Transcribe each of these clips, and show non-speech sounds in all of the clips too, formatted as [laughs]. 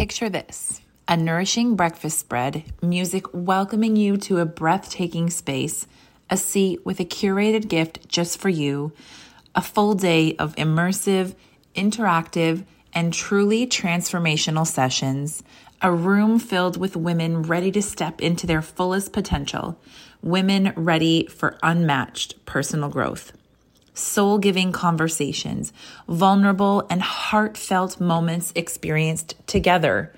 Picture this a nourishing breakfast spread, music welcoming you to a breathtaking space, a seat with a curated gift just for you, a full day of immersive, interactive, and truly transformational sessions, a room filled with women ready to step into their fullest potential, women ready for unmatched personal growth. Soul giving conversations, vulnerable and heartfelt moments experienced together,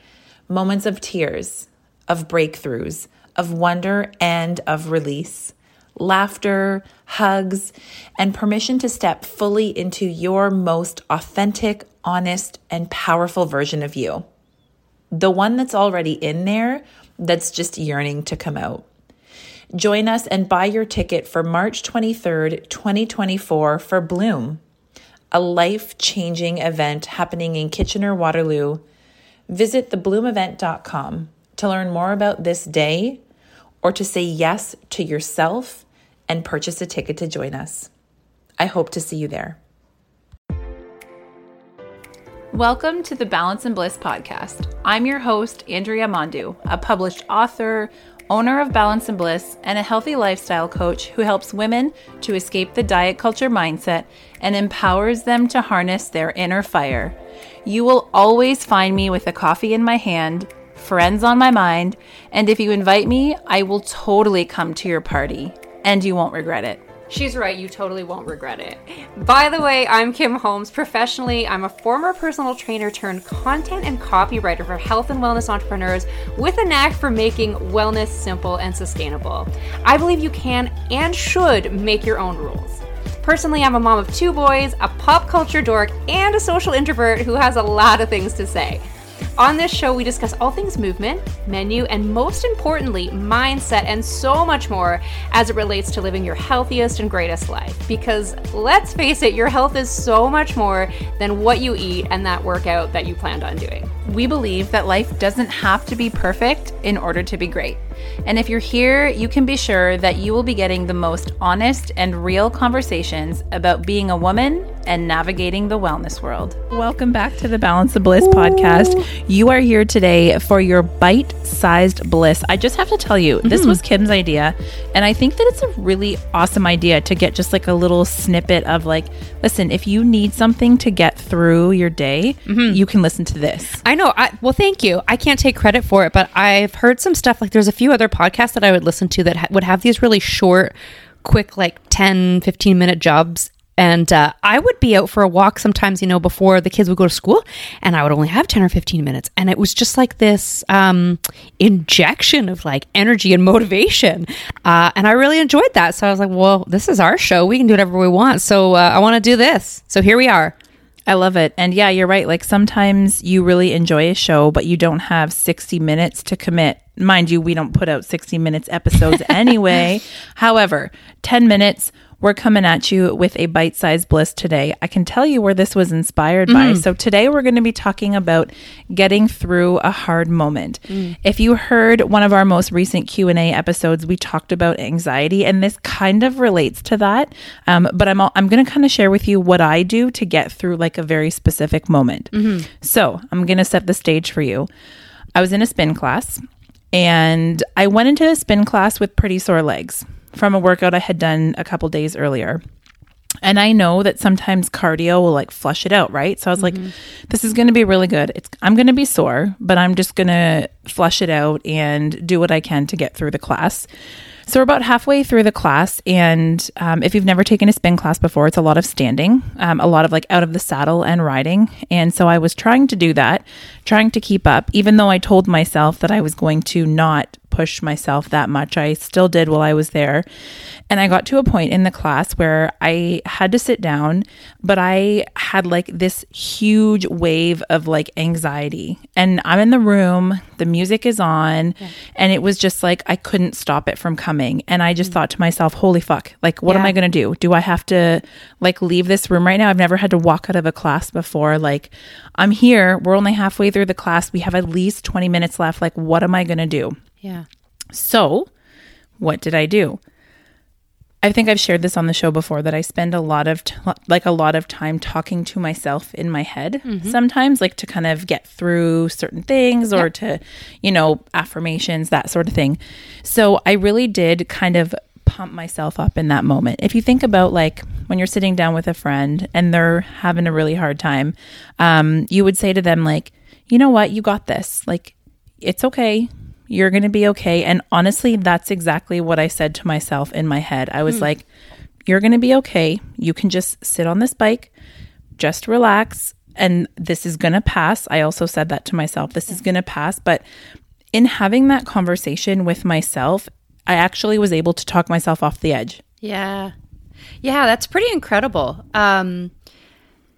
moments of tears, of breakthroughs, of wonder and of release, laughter, hugs, and permission to step fully into your most authentic, honest, and powerful version of you. The one that's already in there that's just yearning to come out. Join us and buy your ticket for March 23rd, 2024 for Bloom, a life changing event happening in Kitchener Waterloo. Visit thebloomevent.com to learn more about this day or to say yes to yourself and purchase a ticket to join us. I hope to see you there. Welcome to the Balance and Bliss podcast. I'm your host, Andrea Mondu, a published author, owner of Balance and Bliss, and a healthy lifestyle coach who helps women to escape the diet culture mindset and empowers them to harness their inner fire. You will always find me with a coffee in my hand, friends on my mind, and if you invite me, I will totally come to your party, and you won't regret it. She's right, you totally won't regret it. By the way, I'm Kim Holmes. Professionally, I'm a former personal trainer turned content and copywriter for health and wellness entrepreneurs with a knack for making wellness simple and sustainable. I believe you can and should make your own rules. Personally, I'm a mom of two boys, a pop culture dork, and a social introvert who has a lot of things to say. On this show, we discuss all things movement, menu, and most importantly, mindset, and so much more as it relates to living your healthiest and greatest life. Because let's face it, your health is so much more than what you eat and that workout that you planned on doing. We believe that life doesn't have to be perfect in order to be great. And if you're here, you can be sure that you will be getting the most honest and real conversations about being a woman and navigating the wellness world. Welcome back to the Balance and Bliss Ooh. podcast. You are here today for your bite sized bliss. I just have to tell you, mm-hmm. this was Kim's idea. And I think that it's a really awesome idea to get just like a little snippet of like, listen, if you need something to get through your day, mm-hmm. you can listen to this. I know. I, well, thank you. I can't take credit for it, but I've heard some stuff like there's a few other podcasts that I would listen to that ha- would have these really short, quick, like 10, 15 minute jobs. And uh, I would be out for a walk sometimes, you know, before the kids would go to school, and I would only have 10 or 15 minutes. And it was just like this um, injection of like energy and motivation. Uh, and I really enjoyed that. So I was like, well, this is our show. We can do whatever we want. So uh, I want to do this. So here we are. I love it. And yeah, you're right. Like sometimes you really enjoy a show, but you don't have 60 minutes to commit. Mind you, we don't put out 60 minutes episodes [laughs] anyway. However, 10 minutes we're coming at you with a bite sized bliss today. I can tell you where this was inspired mm. by. So, today we're going to be talking about getting through a hard moment. Mm. If you heard one of our most recent Q&A episodes, we talked about anxiety, and this kind of relates to that. Um, but I'm, I'm going to kind of share with you what I do to get through like a very specific moment. Mm-hmm. So, I'm going to set the stage for you. I was in a spin class. And I went into the spin class with pretty sore legs from a workout I had done a couple days earlier. And I know that sometimes cardio will like flush it out, right? So I was mm-hmm. like, this is going to be really good. It's I'm going to be sore, but I'm just going to flush it out and do what I can to get through the class. So we're about halfway through the class, and um, if you've never taken a spin class before, it's a lot of standing, um, a lot of like out of the saddle and riding. And so I was trying to do that, trying to keep up, even though I told myself that I was going to not push myself that much. I still did while I was there. And I got to a point in the class where I had to sit down, but I had like this huge wave of like anxiety. And I'm in the room, the music is on, yeah. and it was just like I couldn't stop it from coming. And I just mm-hmm. thought to myself, holy fuck, like, what yeah. am I going to do? Do I have to like leave this room right now? I've never had to walk out of a class before. Like, I'm here, we're only halfway through the class, we have at least 20 minutes left. Like, what am I going to do? Yeah. So, what did I do? I think I've shared this on the show before that I spend a lot of t- like a lot of time talking to myself in my head sometimes like to kind of get through certain things or to you know affirmations that sort of thing. So I really did kind of pump myself up in that moment. If you think about like when you're sitting down with a friend and they're having a really hard time, um, you would say to them like, "You know what? You got this. Like it's okay. You're going to be okay." And honestly, that's exactly what I said to myself in my head. I was like, "You're going to be okay. You can just sit on this bike, just relax, and this is going to pass." I also said that to myself. This is going to pass, but in having that conversation with myself, I actually was able to talk myself off the edge. Yeah. Yeah, that's pretty incredible. Um,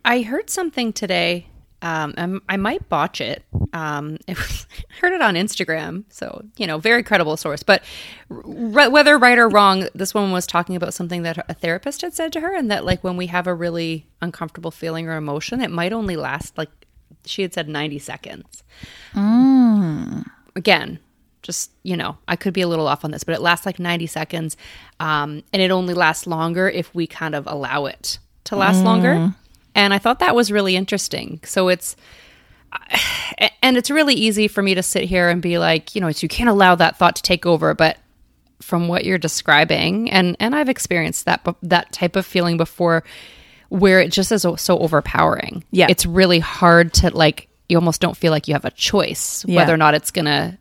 I heard something today. Um, I'm, I might botch it. Um, [laughs] it was, I heard it on Instagram, so you know, very credible source. But r- whether right or wrong, this woman was talking about something that a therapist had said to her, and that like when we have a really uncomfortable feeling or emotion, it might only last like she had said 90 seconds. Again, just you know, I could be a little off on this, but it lasts like 90 seconds, um, and it only lasts longer if we kind of allow it to last longer. And I thought that was really interesting. So it's [sighs] and it's really easy for me to sit here and be like, you know, you can't allow that thought to take over, but from what you're describing and and I've experienced that that type of feeling before where it just is so overpowering. Yeah. It's really hard to like you almost don't feel like you have a choice Yeah. whether or not it's going to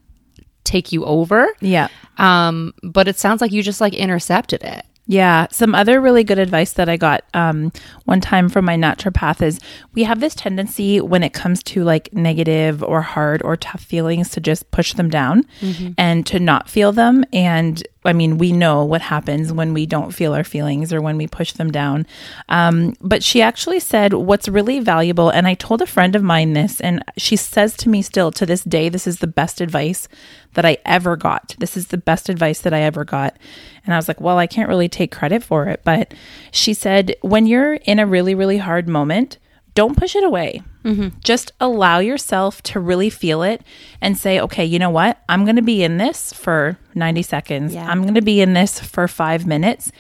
take you over. Yeah. Um but it sounds like you just like intercepted it. Yeah. Some other really good advice that I got um, one time from my naturopath is we have this tendency when it comes to like negative or hard or tough feelings to just push them down and to not feel them. And I mean, we know what happens when we don't feel our feelings or when we push them down. Um, but she actually said what's really valuable, and I told a friend of mine this, and she says to me still to this day, this is the best advice that I ever got. This is the best advice that I ever got. And I was like, well, I can't really take credit for it. But she said, when you're in a really, really hard moment, don't push it away. Mm-hmm. Just allow yourself to really feel it and say, okay, you know what? I'm going to be in this for 90 seconds. Yeah. I'm going to be in this for five minutes.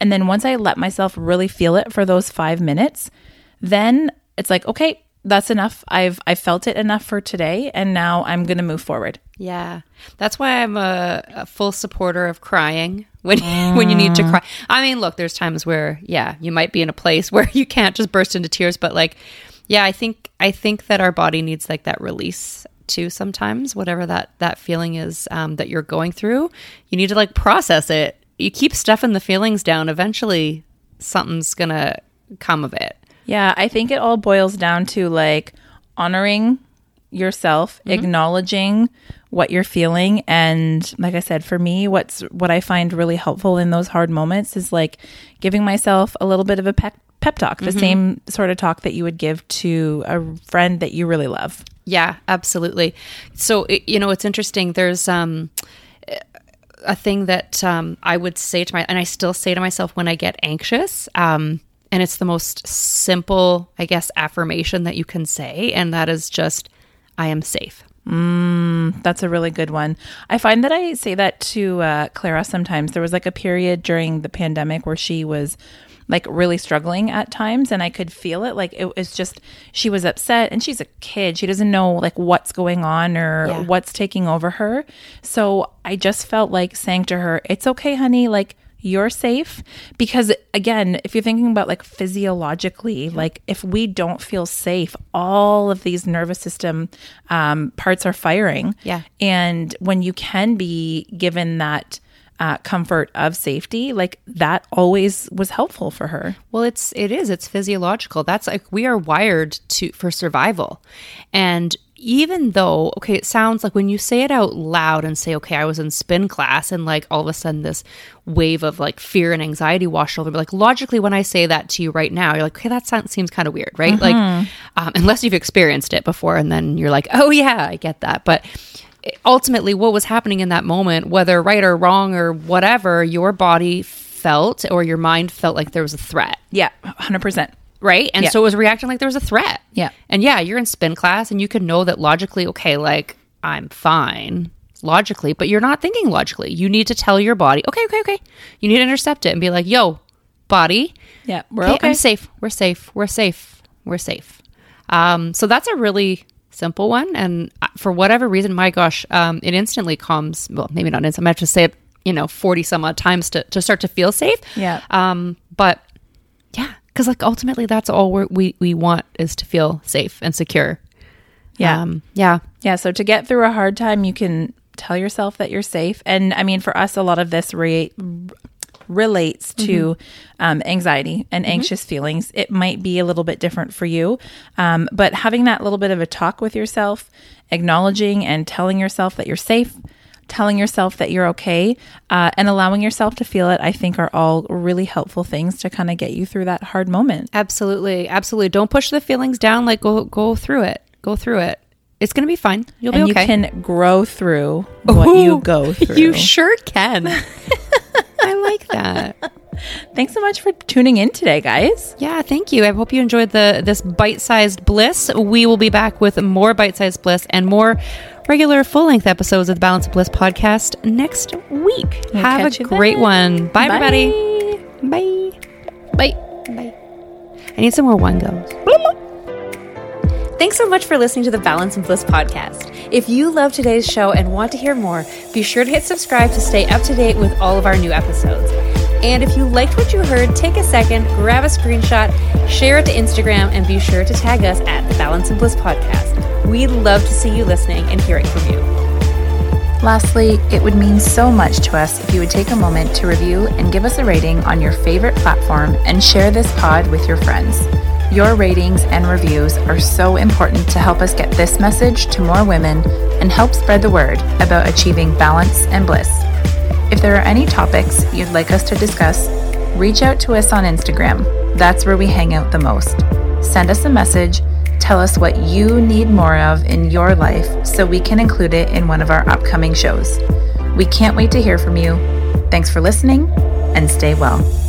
And then once I let myself really feel it for those five minutes, then it's like, okay, that's enough. I've I felt it enough for today, and now I'm going to move forward. Yeah, that's why I'm a, a full supporter of crying when [laughs] when you need to cry. I mean, look, there's times where yeah, you might be in a place [laughs] where you can't just burst into tears, but like, yeah, I think I think that our body needs like that release too. Sometimes, whatever that that feeling is um, that you're going through, you need to like process it. You keep stuffing the feelings down. Eventually, something's gonna come of it. Yeah, I think it all boils down to like honoring yourself, acknowledging what you're feeling and like I said for me what's what I find really helpful in those hard moments is like giving myself a little bit of a pep, pep talk, the same sort of talk that you would give to a friend that you really love. Yeah, absolutely. So you know, it's interesting. There's um a thing that um, I would say to my, and I still say to myself when I get anxious. Um, and it's the most simple, I guess, affirmation that you can say, and that is just, "I am safe." That's a really good one. I find that I say that to uh, Clara sometimes. There was like a period during the pandemic where she was like really struggling at times, and I could feel it. Like it was just she was upset, and she's a kid. She doesn't know like what's going on or Yeah. what's taking over her. So I just felt like saying to her, "It's okay, honey. Like." You're safe because again, if you're thinking about like physiologically, like if we don't feel safe, all of these nervous system um, parts are firing. Yeah. And when you can be given that uh, comfort of safety, like that always was helpful for her. Well, it's it is. It's physiological. That's like we are wired to for survival. And even though, okay, it sounds like when you say it out loud and say, okay, I was in spin class and like all of a sudden this wave of like fear and anxiety washed over me. Like logically, when I say that to you right now, you're like, okay, that sounds, seems kind of weird, right? Like, um, unless you've experienced it before and then you're like, oh yeah, I get that. But ultimately, what was happening in that moment, whether right or wrong or whatever, your body felt or your mind felt like there was a threat Yeah, 100%. Right? And Yeah. so it was reacting like there was a threat. Yeah. And yeah, you're in spin class and you could know that logically, okay, like I'm fine. logically, but you're not thinking logically. You need to tell your body, okay, okay, okay. You need to intercept it and be like, yo, body, Yeah, we're okay, okay. I'm safe. We're safe. We're safe. We're safe. Um, so that's a really simple one. And uh, for whatever reason, my gosh, um, it instantly calms. Well, maybe not instantly. I have to say it, you know, 40 some odd times to, to start to feel safe. Yeah. Um, but because like ultimately that's all we're, we, we want is to feel safe and secure. Yeah. Um, yeah. Yeah. So to get through a hard time, you can tell yourself that you're safe. And I mean, for us, a lot of this re- relates to um, anxiety and anxious feelings. It might be a little bit different for you, um, but having that little bit of a talk with yourself, acknowledging and telling yourself that you're safe. Telling yourself that you're okay uh, and allowing yourself to feel it, I think, are all really helpful things to kind of get you through that hard moment. Absolutely. Absolutely. Don't push the feelings down. Like go, go through it. Go through it. It's going to be fine. You'll And be okay. you can grow through what you go [laughs] through. You sure can. [laughs] I like that. Thanks so much for tuning in today, guys. Yeah, thank you. I hope you enjoyed the this bite-sized bliss. We will be back with more bite-sized bliss and more regular full-length episodes of the Balance and Bliss podcast next week. We'll Have a great one. Bye, Bye. everybody. Bye. Bye. Bye. I need some more wine goes. Thanks so much for listening to the Balance and Bliss podcast. If you love today's show and want to hear more, be sure to hit subscribe to stay up to date with all of our new episodes. And if you liked what you heard, take a second, grab a screenshot, share it to Instagram, and be sure to tag us at the Balance and Bliss podcast. We'd love to see you listening and hearing from you. Lastly, it would mean so much to us if you would take a moment to review and give us a rating on your favorite platform and share this pod with your friends. Your ratings and reviews are so important to help us get this message to more women and help spread the word about achieving balance and bliss. If there are any topics you'd like us to discuss, reach out to us on Instagram. That's where we hang out the most. Send us a message, tell us what you need more of in your life so we can include it in one of our upcoming shows. We can't wait to hear from you. Thanks for listening and stay well.